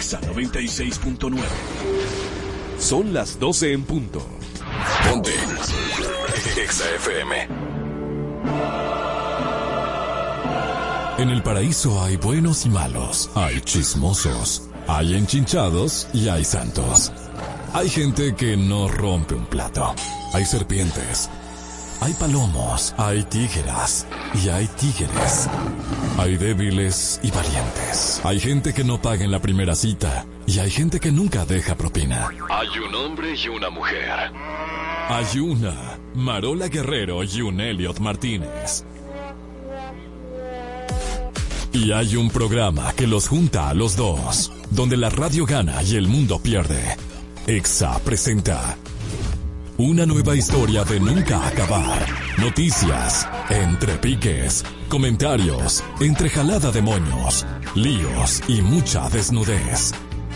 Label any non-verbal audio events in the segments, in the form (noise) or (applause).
Exa 96.9. Son las 12 en punto. Ponte. Exa FM. En el paraíso hay buenos y malos, hay chismosos, hay enchinchados y hay santos. Hay gente que no rompe un plato. Hay serpientes. Hay palomos, hay tígeras y hay tigres. Hay débiles y valientes. Hay gente que no paga en la primera cita y hay gente que nunca deja propina. Hay un hombre y una mujer. Hay una Marola Guerrero y un Elliot Martínez. Y hay un programa que los junta a los dos, donde la radio gana y el mundo pierde. EXA presenta una nueva historia de nunca acabar. Noticias, entre piques, comentarios, entre jalada de moños, líos y mucha desnudez.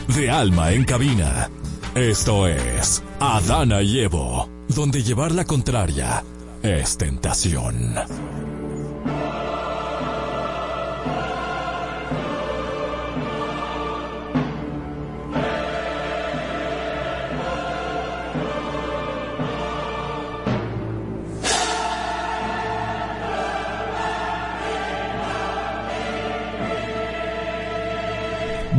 De alma en cabina. Esto es Adana y Evo, donde llevar la contraria es tentación.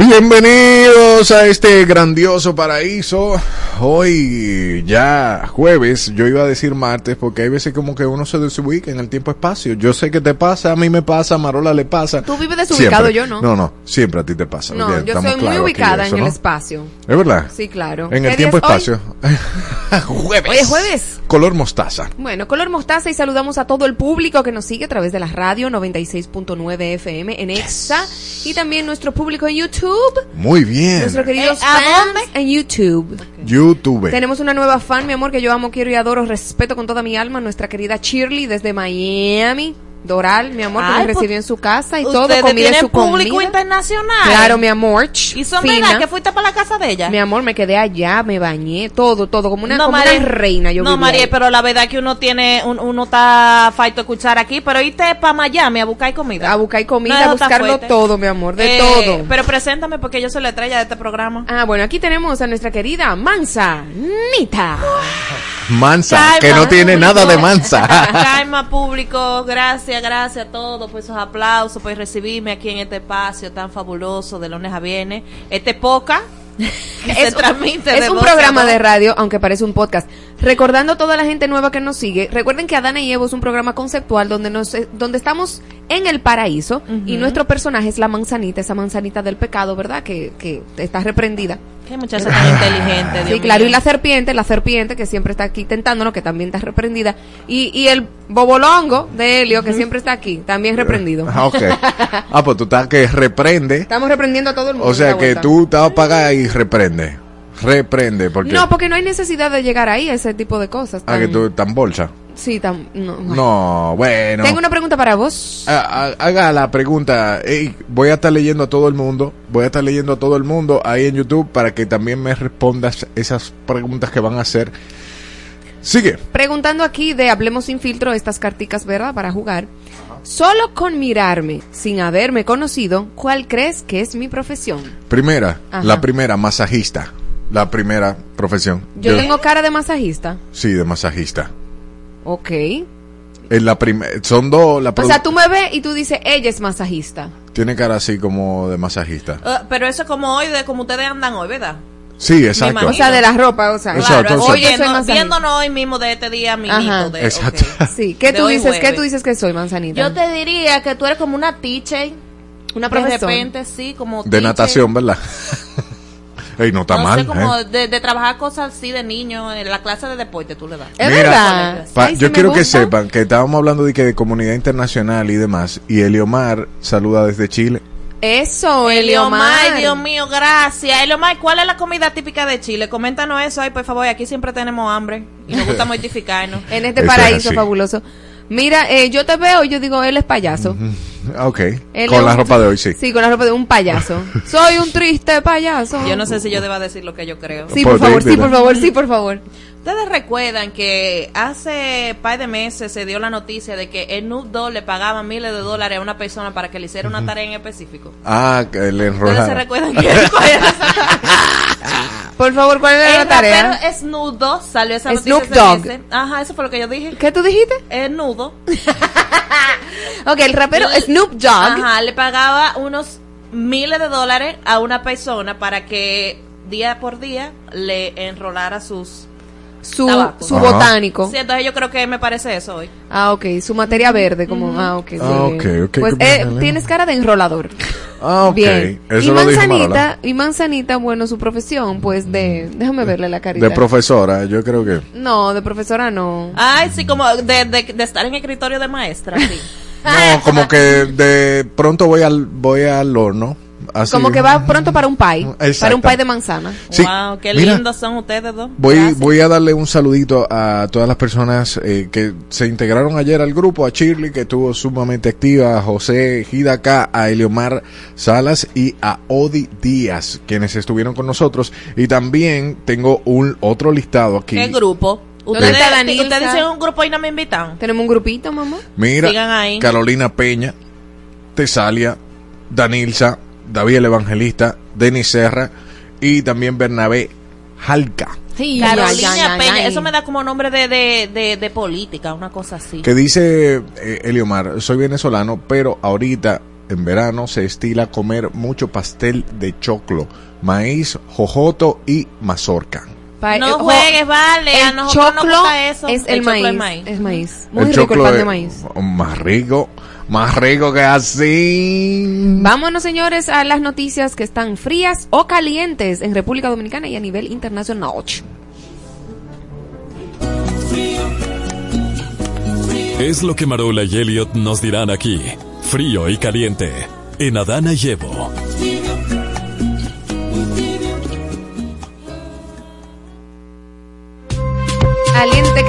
Bienvenidos a este grandioso paraíso. Hoy ya jueves, yo iba a decir martes porque hay veces como que uno se desubica en el tiempo-espacio. Yo sé que te pasa, a mí me pasa, a Marola le pasa. Tú vives desubicado, Siempre. yo no. No, no, siempre a ti te pasa. No, Bien, yo estamos soy muy ubicada eso, en ¿no? el espacio. ¿Es verdad? Sí, claro. En ¿Qué el tiempo-espacio. (laughs) jueves. Hoy es jueves. Color mostaza. Bueno, color mostaza y saludamos a todo el público que nos sigue a través de la radio 96.9 FM en EXA y también nuestro público en YouTube, Muy bien. nuestros queridos Eh, ¿a fans en YouTube. YouTube. Tenemos una nueva fan, mi amor, que yo amo, quiero y adoro, respeto con toda mi alma, nuestra querida Shirley desde Miami. Doral, mi amor, que me pues, recibió en su casa y todo, comida en su público comida. internacional. Claro, mi amor. Y son fina. verdad que fuiste para la casa de ella. Mi amor, me quedé allá, me bañé, todo, todo, como una, no, como una María, reina. Yo no, María, ahí. pero la verdad que uno tiene, un- uno está falto escuchar aquí, pero irte para Miami a buscar comida. A buscar comida, No, a buscarlo todo, mi amor, de Eh, todo. Pero preséntame porque yo soy la estrella de este programa. Ah, bueno, aquí tenemos a nuestra querida Manzanita. Mansa, Calma, que no tiene público. nada de mansa. (laughs) Calma, público. Gracias, gracias a todos por esos aplausos, por recibirme aquí en este espacio tan fabuloso de lunes a viernes. Este poca. (laughs) Es, se transmite es un programa de radio, aunque parece un podcast. Recordando a toda la gente nueva que nos sigue, recuerden que Adana y Evo es un programa conceptual donde nos eh, donde estamos en el paraíso y nuestro personaje es la manzanita, esa manzanita del pecado, ¿verdad? Que, que está reprendida. Qué muchacha tan inteligente. Sí, claro, mío. y la serpiente, la serpiente que siempre está aquí tentándonos, que también está reprendida. Y, y el bobolongo de Helio, que siempre está aquí, también reprendido. Ah, ok. Ah, pues tú estás que reprende. Estamos reprendiendo a todo el mundo. O sea que vuelta. tú estás apagada y reprende. Reprende, porque. No, porque no hay necesidad de llegar ahí a ese tipo de cosas. Ah, que tú tan bolsa. Sí. No. No, bueno. Tengo una pregunta para vos. Ha- ha- Haga la pregunta. Voy a estar leyendo a todo el mundo. Voy a estar leyendo a todo el mundo ahí en YouTube para que también me respondas esas preguntas que van a hacer. Sigue. Preguntando aquí de Hablemos sin filtro estas carticas, ¿verdad? Para jugar. Solo con mirarme, sin haberme conocido, ¿cuál crees que es mi profesión? Primera, Ajá. la primera, masajista. La primera profesión. Yo, tengo cara de masajista. Sí, de masajista. Ok. En la son dos. La O sea, tú me ves y tú dices, ella es masajista. Tiene cara así como de masajista. Ah, pero eso es como hoy, de como ustedes andan hoy, ¿verdad? Sí, exacto. O sea, de la ropa, o sea. Exacto, claro, exacto. oye, masajista. viéndonos hoy mismo de este día, mi Ajá. de, Exacto. ok. Sí, ¿qué De tú dices? ¿Qué tú dices que soy, manzanita? Yo te diría que tú eres como una teacher. Una De profesora. repente, sí, como De teacher. natación, ¿verdad? (laughs) Ey, no está no mal. sé, como ¿eh? de, de trabajar cosas así de niño, en la clase de deporte tú le das. Es Mira, verdad. Pa- Ay, sí yo quiero que sepan que estábamos hablando de que de comunidad internacional y demás. Y Eliomar saluda desde Chile. Eso, Eliomar, Eliomar. Dios mío, gracias. Eliomar, ¿cuál es la comida típica de Chile? Coméntanos eso ahí, por favor. Aquí siempre tenemos hambre y nos gusta (laughs) mortificarnos. En este Eso paraíso fabuloso. Mira, eh, yo te veo y yo digo, él es payaso. Ok. Él Con la un- ropa de hoy, sí. Sí, con la ropa de un payaso. (laughs) Soy un triste payaso. Yo no sé si yo deba decir lo que yo creo. Sí, Por por favor, sí, por favor, sí, por favor. Ustedes recuerdan que hace par de meses se dio la noticia de que el Snoop Dogg le pagaba miles de dólares a una persona para que le hiciera una tarea en específico. Ah, que le Ustedes se recuerdan que (laughs) (laughs) (laughs) Por favor, ¿cuál era la el tarea? rapero Snoop Dogg salió esa Snoop noticia Dogg. Ajá, eso fue lo que yo dije. ¿Qué tú dijiste? El nudo. (laughs) Ok, el rapero Snoop Dogg. Ajá, le pagaba unos miles de dólares a una persona para que día por día le enrolara sus su, Tabaco. su Ajá. botánico. Sí, entonces yo creo que me parece eso hoy. Ah, ok, su materia verde, como, ah, ok. Ah, bien. ok, ok, Pues eh, tienes cara de enrolador. Ah, ok. Bien. Eso y Manzanita, y Manzanita, bueno, su profesión, pues de, déjame verle la carita. De profesora, yo creo que. no, de profesora no. Ay, sí, como de, de, de estar en el escritorio de maestra, sí. (laughs) No, como que de pronto voy al voy al horno. Así. Como que va pronto para un pie, Exacto. para un pie de manzana. Sí, Wow, qué mira. lindos son ustedes dos. Voy, Gracias. voy a darle un saludito a todas las personas eh, que se integraron ayer al grupo, a Shirley, que estuvo sumamente activa, a José Hidaka, a Eliomar Salas y a Odi Díaz, quienes estuvieron con nosotros. Y también tengo un otro listado aquí. ¿Qué grupo? ¿Dónde Ustedes, ustedes dicen un grupo y no me invitan. Tenemos un grupito, mamá. Mira, Sigan ahí. Carolina Peña, Tesalia, Danilza, David el Evangelista, Denis Serra y también Bernabé Jalca. Sí, Carolina Peña, eso me da como nombre de, de, de, de política, una cosa así. Que dice eh, Eliomar, soy venezolano, pero ahorita en verano se estila comer mucho pastel de choclo, maíz, jojoto y mazorca. Pa- no eh, juegues, vale, a El nosotros nos choclo gusta eso. es el, choclo maíz, es Es maíz. Muy el rico el pan de maíz. más rico, más rico que así. Vámonos, señores, a las noticias que están frías o calientes en República Dominicana y a nivel internacional. Es lo que Marola y Elliot nos dirán aquí. Frío y caliente. En Adana y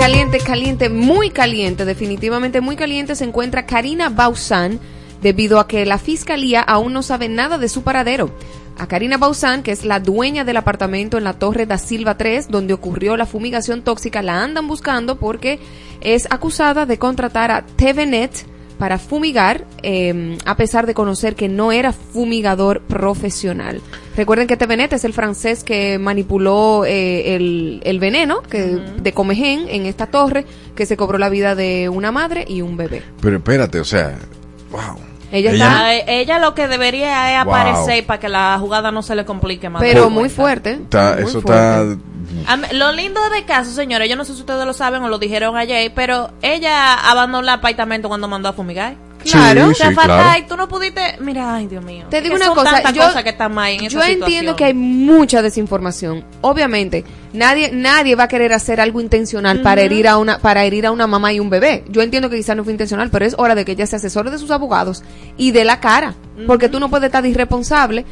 Caliente, caliente, muy caliente, definitivamente muy caliente se encuentra Karina Bauzán debido a que la fiscalía aún no sabe nada de su paradero. A Karina Bauzán, que es la dueña del apartamento en la Torre da Silva 3, donde ocurrió la fumigación tóxica, la andan buscando porque es acusada de contratar a TVNet para fumigar, eh, a pesar de conocer que no era fumigador profesional. Recuerden que TVNet es el francés que manipuló eh, el, el veneno que, de Comején en esta torre, que se cobró la vida de una madre y un bebé. Pero espérate, o sea, wow. Ella, Ella- está, Ah, ella lo que debería es Wow. aparecer para que la jugada no se le complique más. pero muy fuerte. Está- muy eso fuerte. está lo lindo de caso, señores, yo no sé si ustedes lo saben o lo dijeron ayer, pero ella abandonó el apartamento cuando mandó a fumigar. Claro. Sí, claro. tú no pudiste. Mira, ay, Dios mío. Te digo una cosa, yo, que en esa yo entiendo que hay mucha desinformación. Obviamente, nadie nadie va a querer hacer algo intencional para herir a una para herir a una mamá y un bebé. Yo entiendo que quizás no fue intencional, pero es hora de que ella se asesore de sus abogados y de la cara, porque tú no puedes estar irresponsable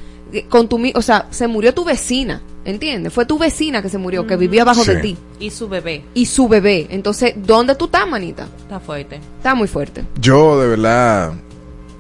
con tu, mi- o sea, se murió tu vecina, ¿entiendes? Fue tu vecina que se murió, que vivía abajo de ti Y su bebé. y su bebé. Entonces, ¿dónde tú estás, manita? Está fuerte. Está muy fuerte. Yo de verdad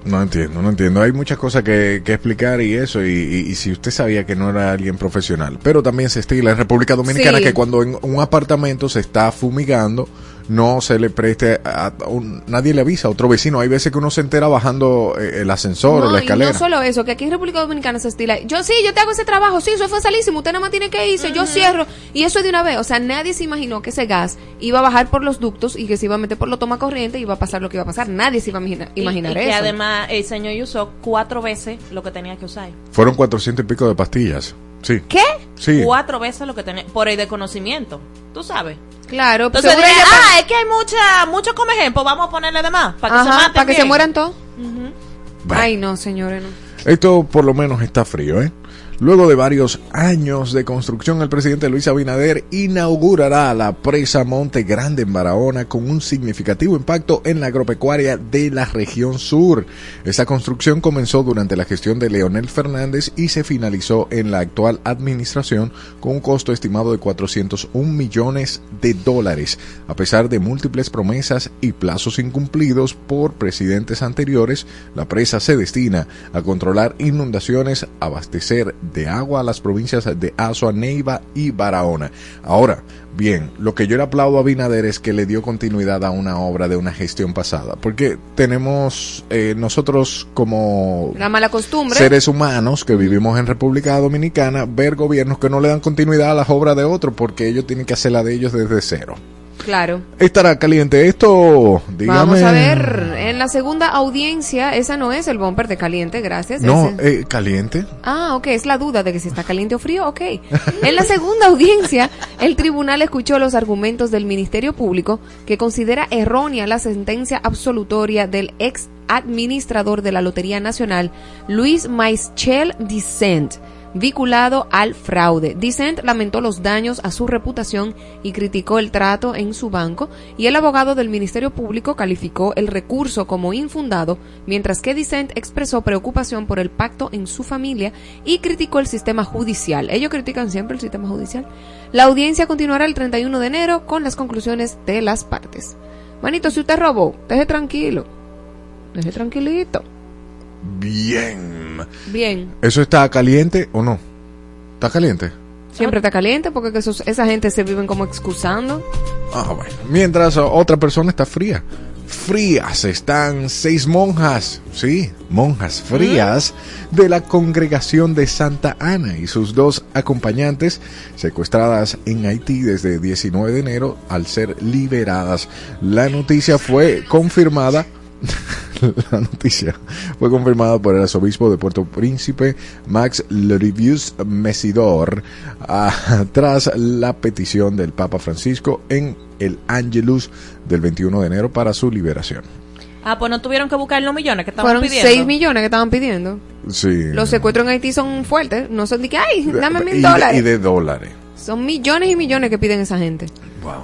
no entiendo, no entiendo. Hay muchas cosas que, que explicar y eso, y, y- y si usted sabía que no era alguien profesional. Pero también se estila en República Dominicana Sí. que cuando en un apartamento se está fumigando, no se le preste, a, un- nadie le avisa a otro vecino. Hay veces que uno se entera bajando eh, el ascensor o la y escalera. no solo eso, que aquí en República Dominicana se estila. Yo sí, yo te hago ese trabajo, sí, eso fue salísimo, usted nada más tiene que irse, yo cierro. Y eso de una vez, o sea, nadie se imaginó que ese gas iba a bajar por los ductos y que se iba a meter por lo toma corriente y iba a pasar lo que iba a pasar. Nadie se iba a imagina- Y- imaginar y, que eso. además el señor usó cuatro veces lo que tenía que usar. Fueron cuatrocientos y pico de pastillas. Sí. ¿Qué? Sí. Cuatro veces lo que tenía. Por el desconocimiento. Tú sabes. Claro, pues Entonces, ah, es que hay mucha, mucho come ejemplo. Vamos a ponerle de más. Para que se Ajá, para que se mueran todos. Bueno. Ay, no, señores, no. Esto por lo menos está frío, ¿eh? Luego de varios años de construcción, el presidente Luis Abinader inaugurará la presa Monte Grande en Barahona con un significativo impacto en la agropecuaria de la región sur. Esta construcción comenzó durante la gestión de Leonel Fernández y se finalizó en la actual administración con un costo estimado de 401 millones de dólares. A pesar de múltiples promesas y plazos incumplidos por presidentes anteriores, la presa se destina a controlar inundaciones, abastecer de agua a las provincias de Azua, Neiva y Barahona. Ahora, bien, lo que yo le aplaudo a Binader es que le dio continuidad a una obra de una gestión pasada, porque tenemos eh, nosotros como La mala costumbre. seres humanos que vivimos en República Dominicana ver gobiernos que no le dan continuidad a las obras de otros porque ellos tienen que hacer la de ellos desde cero. Claro. Estará caliente esto, dígame. Vamos a ver, en la segunda audiencia, esa no es el bumper de caliente, gracias. No, eh, caliente. Ah, ok, es la duda de que si está caliente o frío, ok. En la segunda audiencia, el tribunal escuchó los argumentos del Ministerio Público que considera errónea la sentencia absolutoria del ex administrador de la Lotería Nacional, Luis Maischel Dissent, vinculado al fraude. Dissent lamentó los daños a su reputación y criticó el trato en su banco y el abogado del Ministerio Público calificó el recurso como infundado, mientras que Dissent expresó preocupación por el pacto en su familia y criticó el sistema judicial. Ellos critican siempre el sistema judicial. La audiencia continuará el 31 de enero con las conclusiones de las partes. Manito, si usted robó, deje tranquilo. Deje tranquilito. Bien. Bien. ¿Eso está caliente o no? ¿Está caliente? Siempre está caliente porque que esos- esa gente se viven como excusando. Ah, bueno. Mientras otra persona está fría. Frías están seis monjas, sí, monjas frías de la congregación de Santa Ana y sus dos acompañantes secuestradas en Haití desde 19 de enero al ser liberadas. La noticia fue confirmada (laughs) la noticia fue confirmada por el arzobispo de Puerto Príncipe, Max Lerivius Mesidor, ah, (laughs) tras la petición del Papa Francisco en el Angelus del 21 de enero para su liberación. Ah, pues no tuvieron que buscar los millones que estaban Fueron pidiendo. 6 millones que estaban pidiendo. Sí. Los secuestros en Haití son fuertes. No son de que, ay, dame mil dólares. y de dólares. Son millones y millones que piden esa gente.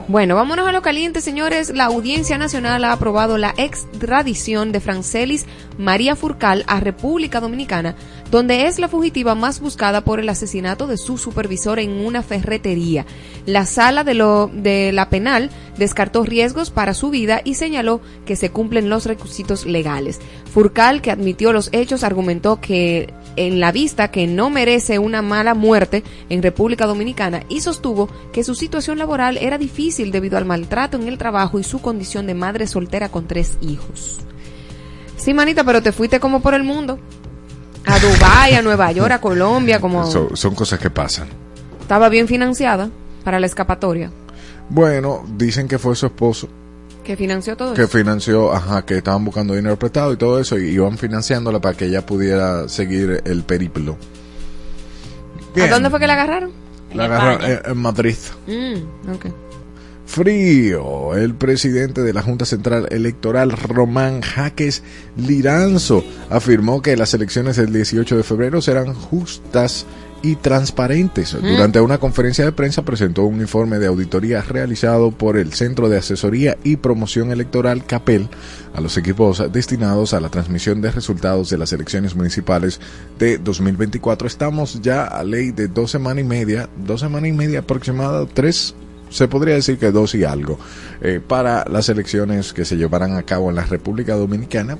Bueno, vámonos a lo caliente, señores. La Audiencia Nacional ha aprobado la extradición de Francelis María Furcal a República Dominicana, donde es la fugitiva más buscada por el asesinato de su supervisor en una ferretería. La sala de, lo, de la penal descartó riesgos para su vida y señaló que se cumplen los requisitos legales. Furcal, que admitió los hechos, argumentó que en la vista que no merece una mala muerte en República Dominicana y sostuvo que su situación laboral era difícil debido al maltrato en el trabajo y su condición de madre soltera con tres hijos. Sí, manita, pero te fuiste como por el mundo. A Dubái, a Nueva York, a (laughs) Colombia, como So- son cosas que pasan. estaba bien financiada para la escapatoria, Bueno, dicen que fue su esposo que financió todo que eso. financió, ajá, que estaban buscando dinero prestado y todo eso y iban financiándola para que ella pudiera seguir el periplo. ¿A dónde fue que la agarraron? La España. en, en Madrid. Mm, ok. Frío. El presidente de la Junta Central Electoral, Román Jaques Liranzo, afirmó que las elecciones del 18 de febrero serán justas y transparentes. Durante una conferencia de prensa presentó un informe de auditoría realizado por el Centro de Asesoría y Promoción Electoral CAPEL a los equipos destinados a la transmisión de resultados de las elecciones municipales de 2024. Estamos ya a ley de dos semanas y media, dos semanas y media aproximada, tres se podría decir que dos y algo, eh, para las elecciones que se llevarán a cabo en la República Dominicana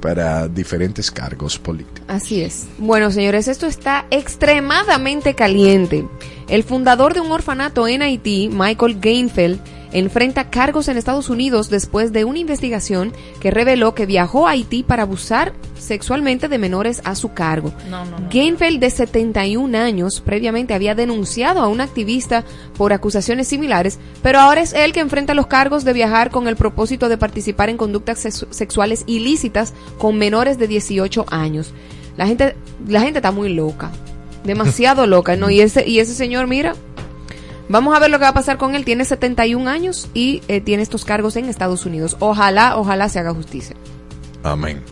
para diferentes cargos políticos. Así es. Bueno, señores, esto está extremadamente caliente. El fundador de un orfanato en Haití, Michael Gainfeld, enfrenta cargos en Estados Unidos después de una investigación que reveló que viajó a Haití para abusar sexualmente de menores a su cargo. No, no, no. Gainfeld, de 71 años, previamente había denunciado a un activista por acusaciones similares, pero ahora es él que enfrenta los cargos de viajar con el propósito de participar en conductas sex- sexuales ilícitas con menores de 18 años. La gente, la gente está muy loca, demasiado loca, ¿no? Y ese, y ese señor, mira, vamos a ver lo que va a pasar con él. Tiene 71 años y eh, tiene estos cargos en Estados Unidos. Ojalá, ojalá se haga justicia. Amén.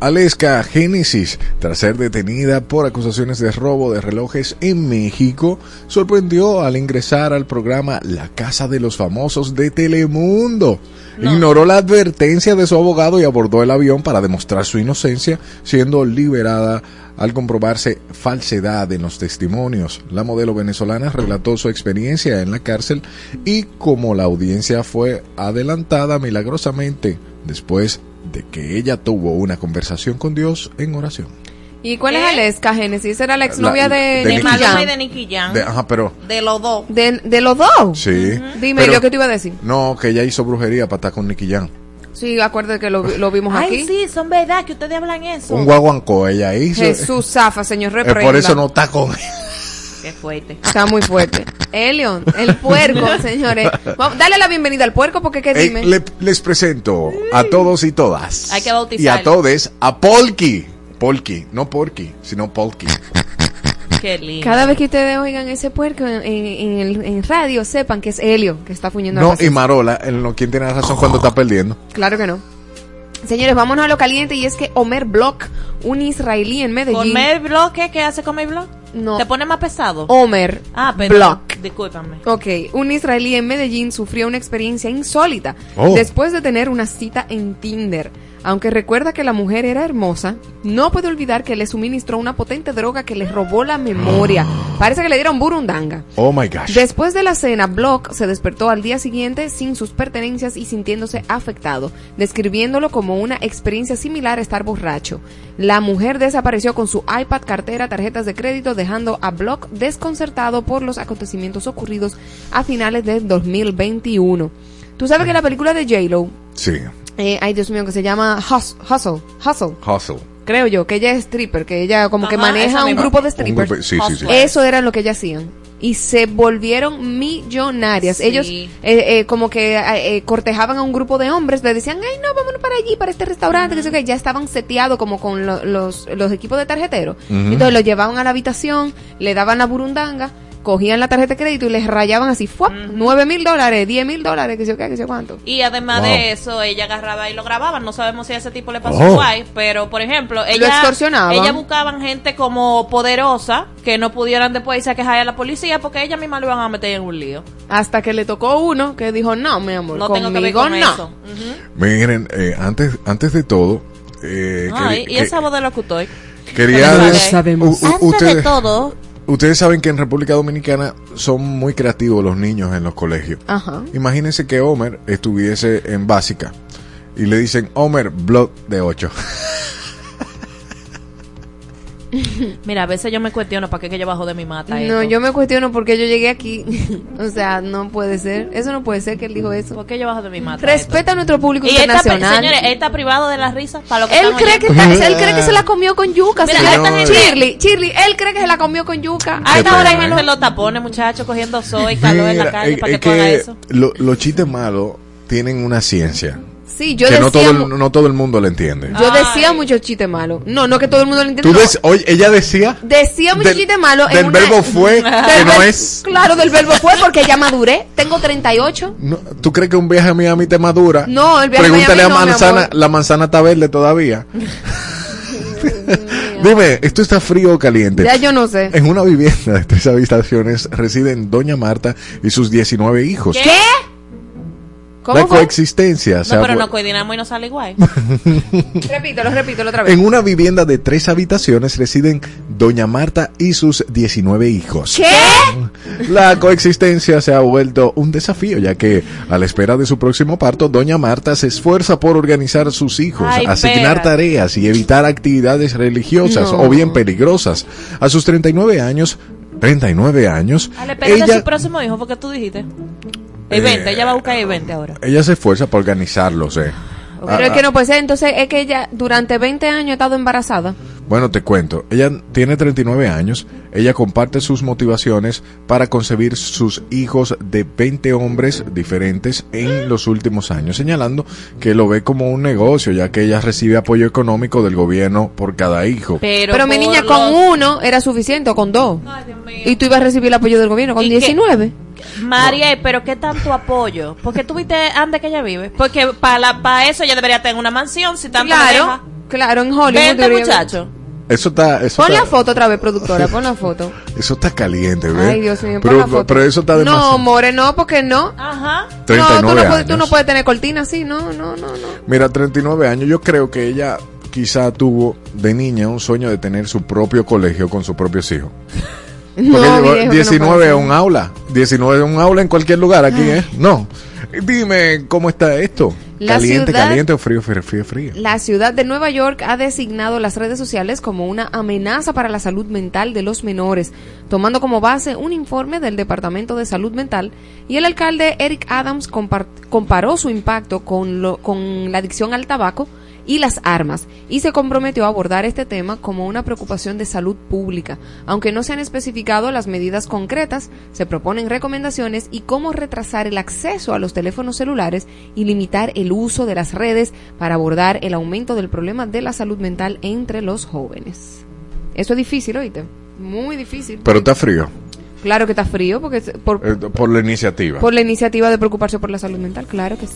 Aleska Génesis, tras ser detenida por acusaciones de robo de relojes en México, sorprendió al ingresar al programa La Casa de los Famosos de Telemundo. Ignoró la advertencia de su abogado y abordó el avión para demostrar su inocencia, siendo liberada al comprobarse falsedad en los testimonios. La modelo venezolana relató su experiencia en la cárcel y como la audiencia fue adelantada milagrosamente después de que ella tuvo una conversación con Dios en oración. ¿Y cuál es ¿Qué? Aleska Génesis? Era la exnovia La- de, de De Maluma y de Nicky Jam. De- ajá, pero De los dos. De, de los dos. sí. Dime, Pero- ¿yo qué te iba a decir? No, que ella hizo brujería para estar con Nicky Jam. Sí, acuérdate que lo, lo vimos Ay, aquí. sí, son verdad que ustedes hablan eso. Un guaguancó ella hizo. Jesús zafa, señor, reprenda. por eso no está con Qué fuerte. Está muy fuerte. Elion, el puerco, (laughs) señores. Vamos, dale la bienvenida al puerco porque qué Eh, dime. le- les presento a todos y todas. Hay que Y a todos a Polky. Polky, no Porky, sino Polky. (laughs) Qué lindo. Cada vez que ustedes oigan ese puerco en, en- en el- en radio, sepan que es Helio que está fuñendo. a No, y. Marola, en lo quien tiene razón cuando está perdiendo. Claro que no. Señores, vámonos a lo caliente y es que Omer Block, un israelí en Medellín. ¿Con Mel Block qué? ¿Qué hace con Block? No. ¿Te pone más pesado? Omer ah, pero. Block. Discúlpame. Ok, un israelí en Medellín sufrió una experiencia insólita Oh. después de tener una cita en Tinder. Aunque recuerda que la mujer era hermosa, no puede olvidar que le suministró una potente droga que le robó la memoria. (gasps) Parece que le dieron burundanga. Oh my gosh. Después de la cena, Block se despertó al día siguiente sin sus pertenencias y sintiéndose afectado, describiéndolo como una experiencia similar a estar borracho. La mujer desapareció con su iPad, cartera, tarjetas de crédito, dejando a Block desconcertado por los acontecimientos ocurridos a finales de 2021. Tú sabes que la película de J-Lo, Sí, eh, ay Dios mío, que se llama Hus- Hustle, Hustle, hustle. creo yo, que ella es stripper, que ella como que Ajá, maneja un misma. grupo de strippers. grupo- sí, sí, sí. Hustle. Eso era lo que ellas hacían. Y se volvieron millonarias. Sí. Ellos eh, eh, como que eh, eh, cortejaban a un grupo de hombres, le decían, ay no, vámonos para allí, para este restaurante, que sé yo qué". ya estaban seteados como con lo- los, los equipos de tarjeteros. Entonces los llevaban a la habitación, le daban la burundanga, cogían la tarjeta de crédito y les rayaban así, ¡fuap! nueve mil dólares, diez mil dólares, que sé yo qué, que sé cuánto. Y además Wow. de eso, ella agarraba y lo grababan. No sabemos si a ese tipo le pasó Oh. igual, pero por ejemplo, ella, extorsionaban. ella buscaban gente como poderosa que no pudieran después irse a quejar a la policía porque ella misma lo iban a meter en un lío. Hasta que le tocó uno que dijo, no, mi amor, No tengo que ver conmigo con no. eso. Miren, eh, antes, antes de todo, eh, Ay, y que- esa voz de locutor. quería Lo decir- sabemos. u- u- Antes de todo, ustedes saben que en República Dominicana son muy creativos los niños en los colegios. Ajá. Imagínense que Homer estuviese en básica y le dicen Homer, blog de 8. (laughs) mira, a veces yo me cuestiono para qué que yo bajo de mi mata. No, esto. yo me cuestiono por qué yo llegué aquí. (laughs) o sea, no puede ser. Eso no puede ser que él dijo eso. ¿Por qué yo bajo de mi mata? Respeta a nuestro público? Y esta, internacional. señores, él está privado de la risa. Para lo que él cree, que está- él cree que se la comió con yuca. Mira, señor. esta gente- Shirley, Shirley, él cree que se la comió con yuca. A esta hora pena, en ¿eh? el los tapones, muchachos, cogiendo sol y calor en la calle es- para que hagas eso. lo- los chistes malos tienen una ciencia Sí, yo que decía, no todo, el, no todo el mundo le entiende. yo decía muchos chistes malos. No, no que todo el mundo lo Tú entienda. no. des- oye, ella decía Decía muchos del- chistes malos. en del una- verbo (laughs) fue que no es. Claro, del verbo fue porque ya maduré. Tengo 38. No, ¿Tú crees que un viaje a Miami te madura? No, el viaje a Pregúntale Miami no, a manzana, la manzana está verde todavía. (laughs) (laughs) Dime, ¿esto está frío o caliente? Ya yo no sé. En una vivienda de tres habitaciones residen Doña Marta y sus 19 hijos. ¿Qué? ¿Cómo La fue? coexistencia se No, ha pero vu- no coordinamos y no sale igual. (laughs) Repítelo, repítelo otra vez. En una vivienda de tres habitaciones residen Doña Marta y sus 19 hijos. ¿Qué? La coexistencia se ha vuelto un desafío, ya que a la espera de su próximo parto, Doña Marta se esfuerza por organizar a sus hijos, Ay, asignar espera. tareas y evitar actividades religiosas No. o bien peligrosas. A sus 39 años, 39 años, A la espera de ella, su próximo hijo, porque tú dijiste. El 20, ella va a buscar el 20 ahora. ella se esfuerza por organizarlos. Eh. Pero es Ah, que no puede ser. Entonces es que ella durante 20 años ha estado embarazada. Bueno, te cuento. Ella tiene 39 años. Ella comparte sus motivaciones para concebir sus hijos de 20 hombres diferentes en los últimos años, señalando que lo ve como un negocio, ya que ella recibe apoyo económico del gobierno por cada hijo. Pero, Pero, mi niña, los- con uno era suficiente o con dos. Ay, Dios mío. Y tú ibas a recibir el apoyo del gobierno con ¿Y qué? 19. María, pero ¿qué tanto apoyo? Porque tú viste antes que ella vive. Porque para para eso ella debería tener una mansión, si tanto Claro. deja. Claro, en Hollywood. Vente, muchacho. Eso está. Eso Pon la foto otra vez, productora, (laughs) pon la foto. Eso está caliente, ¿ves? Ay, Dios mío, pon pero, la foto. pero eso está No, demasiado. more, no, porque no. Ajá. No, tú 39 no, puedes, tú años. no puedes tener cortina así, no, no, no, no. Mira, 39 años. Yo creo que ella quizá tuvo de niña un sueño de tener su propio colegio con sus propios hijos. (laughs) (laughs) Porque No, llegó viejo, que no 19 puede a ser. un aula. 19 a un aula en cualquier lugar aquí, ¿eh? No. Dime, ¿cómo está esto? La ¿Caliente, ciudad- caliente o frío, frío, frío, frío? La ciudad de Nueva York ha designado las redes sociales como una amenaza para la salud mental de los menores, tomando como base un informe del Departamento de Salud Mental y el alcalde Eric Adams compar- comparó su impacto con, lo- con la adicción al tabaco y las armas y se comprometió a abordar este tema como una preocupación de salud pública. Aunque no se han especificado las medidas concretas, se proponen recomendaciones y cómo retrasar el acceso a los teléfonos celulares y limitar el uso de las redes para abordar el aumento del problema de la salud mental entre los jóvenes. Eso es difícil, oíste. Muy difícil. Pero está frío. Claro que está frío porque por, eh, por la iniciativa. por la iniciativa de preocuparse por la salud mental, claro que sí.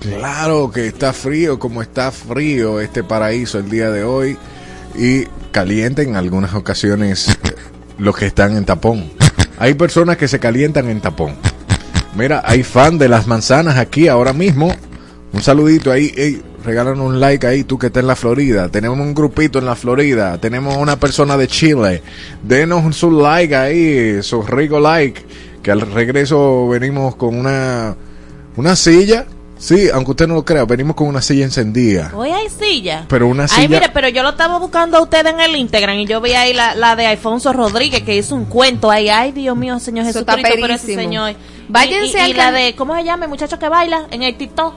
Claro que está frío, como está frío este paraíso el día de hoy. Y caliente en algunas ocasiones eh, los que están en tapón. Hay personas que se calientan en tapón. Mira, hay fan de las manzanas aquí ahora mismo. Un saludito ahí. Ey, regálanos un like ahí, tú que estás en la Florida. Tenemos un grupito en la Florida. Tenemos una persona de Chile. Denos su like ahí, su rico like. Que al regreso venimos con una, una silla. Sí, aunque usted no lo crea, venimos con una silla encendida. Hoy hay silla. Pero una Ay, silla- mire, pero yo lo estaba buscando a usted en el Instagram y yo vi ahí la, la de Alfonso Rodríguez que hizo un cuento ahí. Ay, Dios mío, Señor Eso Jesucristo, pero ese señor. Váyanse y, y, la de, ¿cómo se llama? El muchacho que baila en el TikTok.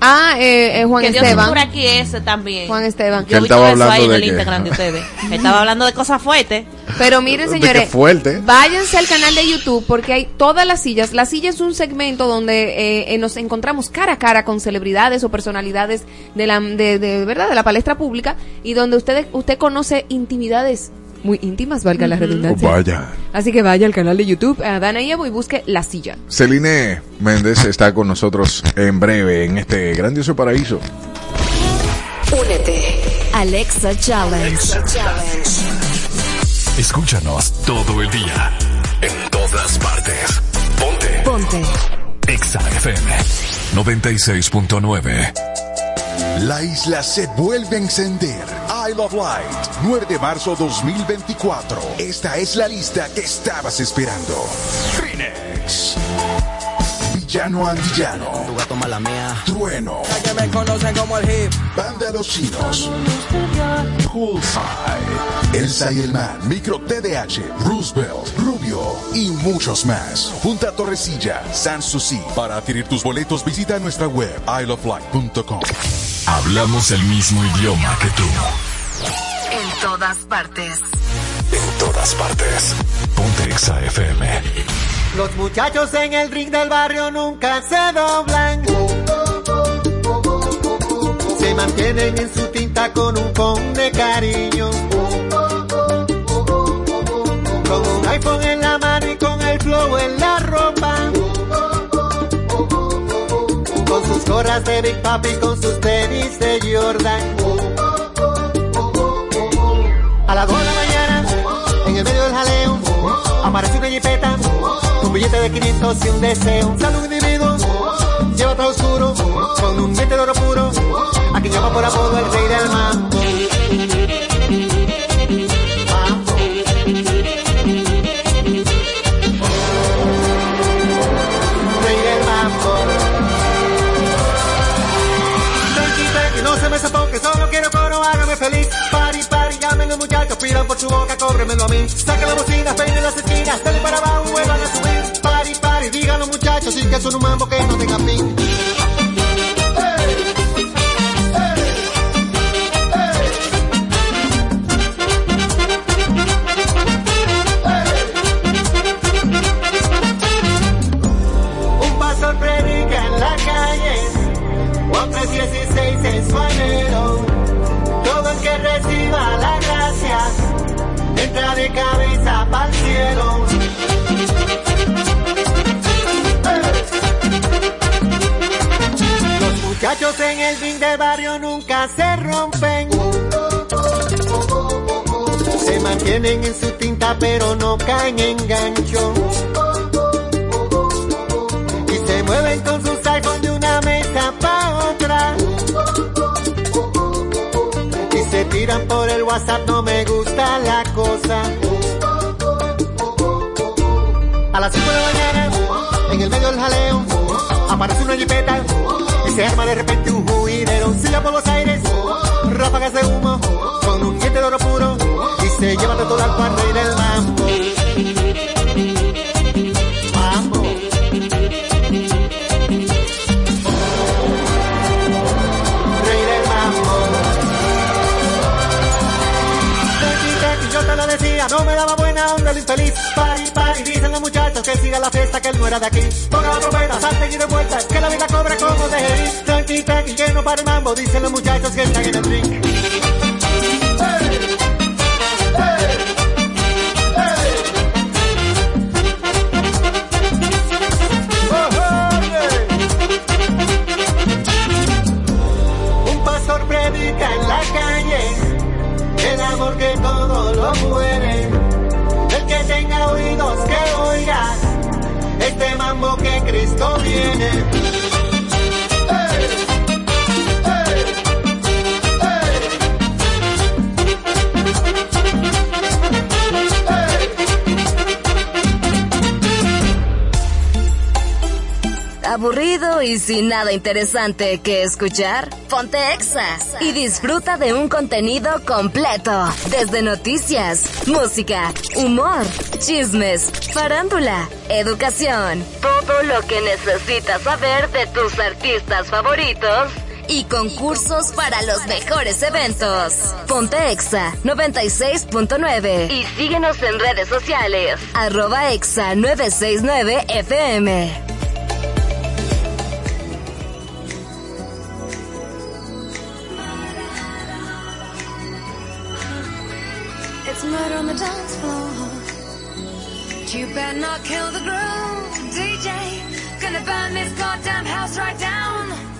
Ah, eh, eh, Juan que Dios Esteban. aquí ese también. Juan Esteban. Que Yo él estaba hablando en de el que- Instagram de ustedes. Estaba hablando de cosas fuertes. Pero miren, señores, fuerte. váyanse al canal de YouTube porque hay todas las sillas. La silla es un segmento donde eh, eh, nos encontramos cara a cara con celebridades o personalidades de la de, de verdad de la palestra pública y donde usted usted conoce intimidades muy íntimas, valga la Oh, redundancia. vaya. Así que vaya al canal de YouTube a Dana y Evo y busque la silla. Celine Méndez está con nosotros en breve en este grandioso paraíso. Únete. Alexa Challenge. Escúchanos todo el día. En todas partes. Ponte. Ponte. Exa FM 96.9. La isla se vuelve a encender. Isle of Light, 9 de marzo 2024. Esta es la lista que estabas esperando. Phoenix. Villano Antillano. Tu gato mala mía. Trueno. Que me conocen como el hip. Banda Los Chinos. Poolside. Elsa y el Man. Micro TDH. Roosevelt. Rubio. Y muchos más. Punta Torrecilla. Sanssouci. Para adquirir tus boletos visita nuestra web isleoflight.com. Hablamos el mismo idioma que tú. En todas partes. En todas partes. Ponte Exa FM. Los muchachos en el ring del barrio nunca se doblan. Se mantienen en su tinta con un con de cariño. Con un iPhone en la mano y con el flow en la ropa. Con sus gorras de Big Papi, con sus tenis de Jordan. Aparece una jipeta, con billete de 500 y un deseo. Un saludo individuo, lleva todo oscuro, con un diente de oro puro, a quien llama por apodo el rey del mambo. Boca, cóbremelo a mí. Saquen la bocina, peinen las esquinas, dale para abajo, vuelvan a subir. Pari, pari, digan los muchachos, y que son un mambo que no tenga fin. En el ring del barrio nunca se rompen. Se mantienen en su tinta pero no caen en gancho. Y se mueven con sus iPhones de una mesa para otra. Y se tiran por el WhatsApp, no me gusta la cosa. A las 5 de la mañana, en el medio del jaleo, aparece una jipeta y se arma de de oro y se lleva de todo al cual rey del mambo. Mambo. Rey del mambo. Yo te lo decía, no me daba buena onda el infeliz. Pari, pari, dicen los muchachos que siga la fiesta, que él no era de aquí. Ponga la trompeta, salte y de vuelta, que la vida cobra como de ir. Tranqui, tranqui, que no para el mambo, dicen los muchachos que están en el ring. Calle el amor que todo lo muere. El que tenga oídos que oiga este mambo que Cristo viene. Y sin nada interesante que escuchar? Ponte Exa y disfruta de un contenido completo. Desde noticias, música, humor, chismes, farándula, educación. Todo lo que necesitas saber de tus artistas favoritos y concursos para los mejores eventos. Ponte Exa 96.9 y síguenos en redes sociales. Arroba Exa 969 FM. The dance floor. You better not kill the groove, DJ. Gonna burn this goddamn house right down.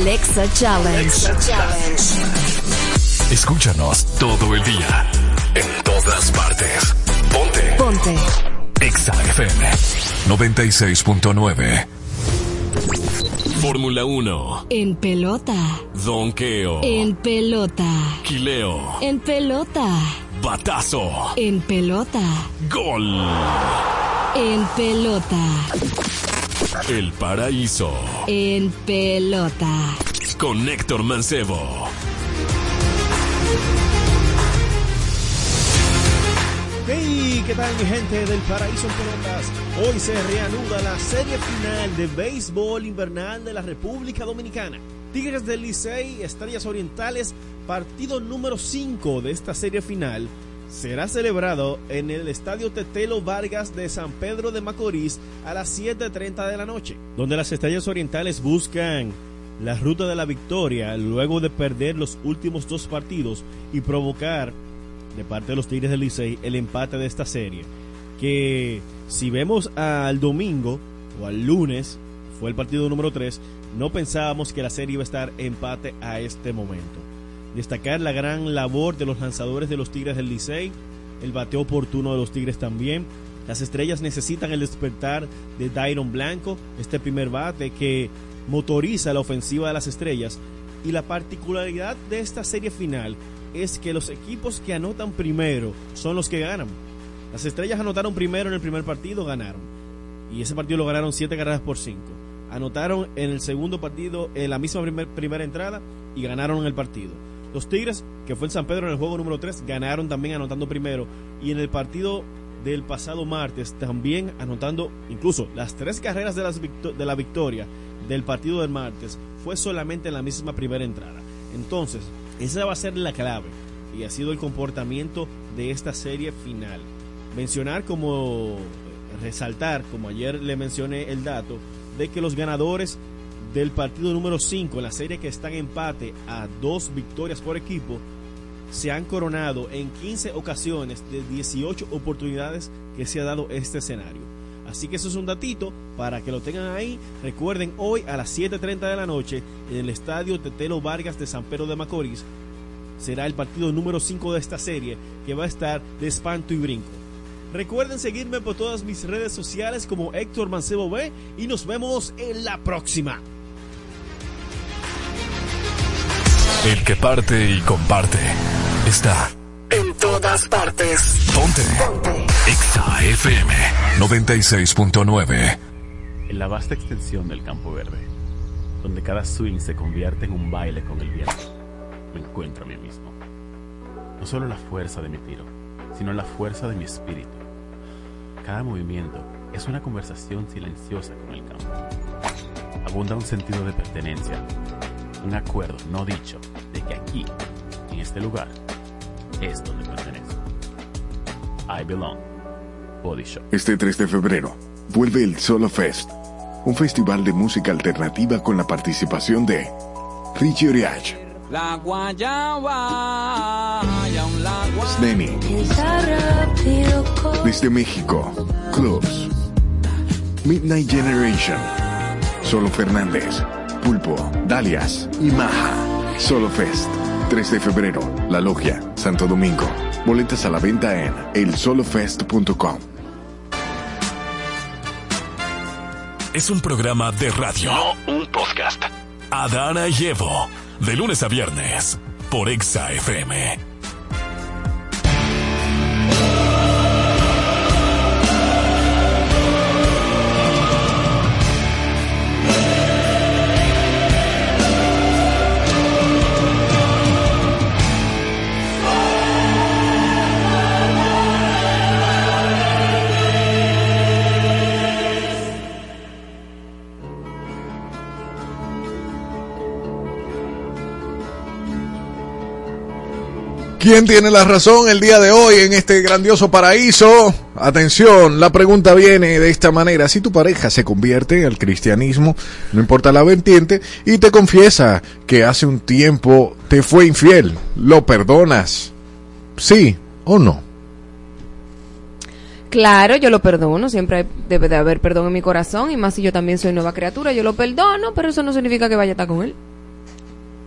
Alexa Challenge. Escúchanos todo el día. En todas partes. Ponte. Ponte. Exa FM 96.9. Fórmula 1. En pelota. Donqueo. En pelota. Quileo. En pelota. Batazo. En pelota. Gol. En pelota. El paraíso. En pelota. Con Héctor Mancebo. Hey, ¿qué tal mi gente del Paraíso en Pelotas? Hoy se reanuda la serie final de béisbol invernal de la República Dominicana. Tigres del Licey, Estrellas Orientales, partido número 5 de esta serie final, será celebrado en el Estadio Tetelo Vargas de San Pedro de Macorís a las 7.30 de la noche, donde las Estrellas Orientales buscan la ruta de la victoria luego de perder los últimos dos partidos y provocar de parte de los Tigres del Licey el empate de esta serie. Que si vemos al domingo o al lunes, fue el partido número 3, no pensábamos que la serie iba a estar empate a este momento. Destacar la gran labor de los lanzadores de los Tigres del Licey, el bateo oportuno de los Tigres también. Las estrellas necesitan el despertar de Dairon Blanco, este primer bate que motoriza la ofensiva de las estrellas. Y la particularidad de esta serie final es que los equipos que anotan primero son los que ganan. Las estrellas anotaron primero en el primer partido, ganaron. Y ese partido lo ganaron 7 carreras por 5. Anotaron en el segundo partido en la misma primer- primera entrada y ganaron el partido. Los Tigres, que fue en San Pedro en el juego número 3, ganaron también anotando primero. Y en el partido del pasado martes también anotando incluso las tres carreras de, de la victoria del partido del martes fue solamente en la misma primera entrada. Entonces, esa va a ser la clave y ha sido el comportamiento de esta serie final. Mencionar como resaltar, como ayer le mencioné el dato, de que los ganadores del partido número 5 en la serie que está en empate a dos victorias por equipo se han coronado en 15 ocasiones de 18 oportunidades que se ha dado este escenario. Así que eso es un datito para que lo tengan ahí. Recuerden, hoy a las 7.30 de la noche en el estadio Tetelo Vargas de San Pedro de Macorís será el partido número 5 de esta serie que va a estar de espanto y brinco. Recuerden seguirme por todas mis redes sociales como Héctor Mancebo B y nos vemos en la próxima. El que parte y comparte. Está En todas partes. Ponte. Exa FM 96.9. En la vasta extensión del campo verde, donde cada swing se convierte en un baile con el viento, me encuentro a mí mismo. No solo la fuerza de mi tiro, sino la fuerza de mi espíritu. Cada movimiento es una conversación silenciosa con el campo. Abunda un sentido de pertenencia, un acuerdo no dicho de que aquí, en este lugar, es donde pertenezco. I belong. Body Shop. Este 3 de febrero vuelve el Solo Fest, un festival de música alternativa con la participación de Richie Oriach, La guayaba, ya un la. Sneni, desde México, Clubs, Midnight Generation, Solo Fernández, Pulpo, Dalias y Maja. Solo Fest, 3 de febrero, La Logia, Santo Domingo. Boletas a la venta en elsolofest.com. Es un programa de radio. No un podcast. Adana y Evo. De lunes a viernes. Por Exa FM. ¿Quién tiene la razón el día de hoy en este grandioso paraíso? Atención, la pregunta viene de esta manera. Si tu pareja se convierte al cristianismo, no importa la vertiente, y te confiesa que hace un tiempo te fue infiel, ¿lo perdonas? ¿Sí o no? Claro, yo lo perdono, siempre debe de haber perdón en mi corazón, y más si yo también soy nueva criatura, yo lo perdono, pero eso no significa que vaya a estar con él.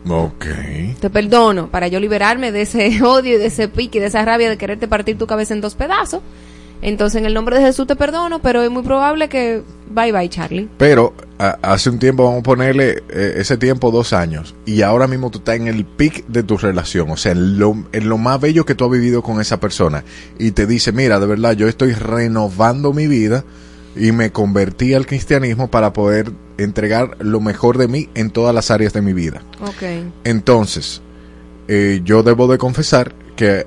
Ok. Te perdono para yo liberarme de ese (laughs) odio y de ese pique y de esa rabia de quererte partir tu cabeza en dos pedazos. Entonces, en el nombre de Jesús te perdono, pero es muy probable que bye bye, Charlie. Pero a- hace un tiempo, vamos a ponerle eh, ese tiempo dos años, y ahora mismo tú estás en el pic de tu relación, o sea, en lo, en lo más bello que tú has vivido con esa persona, y te dice, mira, de verdad, yo estoy renovando mi vida y me convertí al cristianismo para poder entregar lo mejor de mí en todas las áreas de mi vida. Ok. Entonces, eh, yo debo de confesar que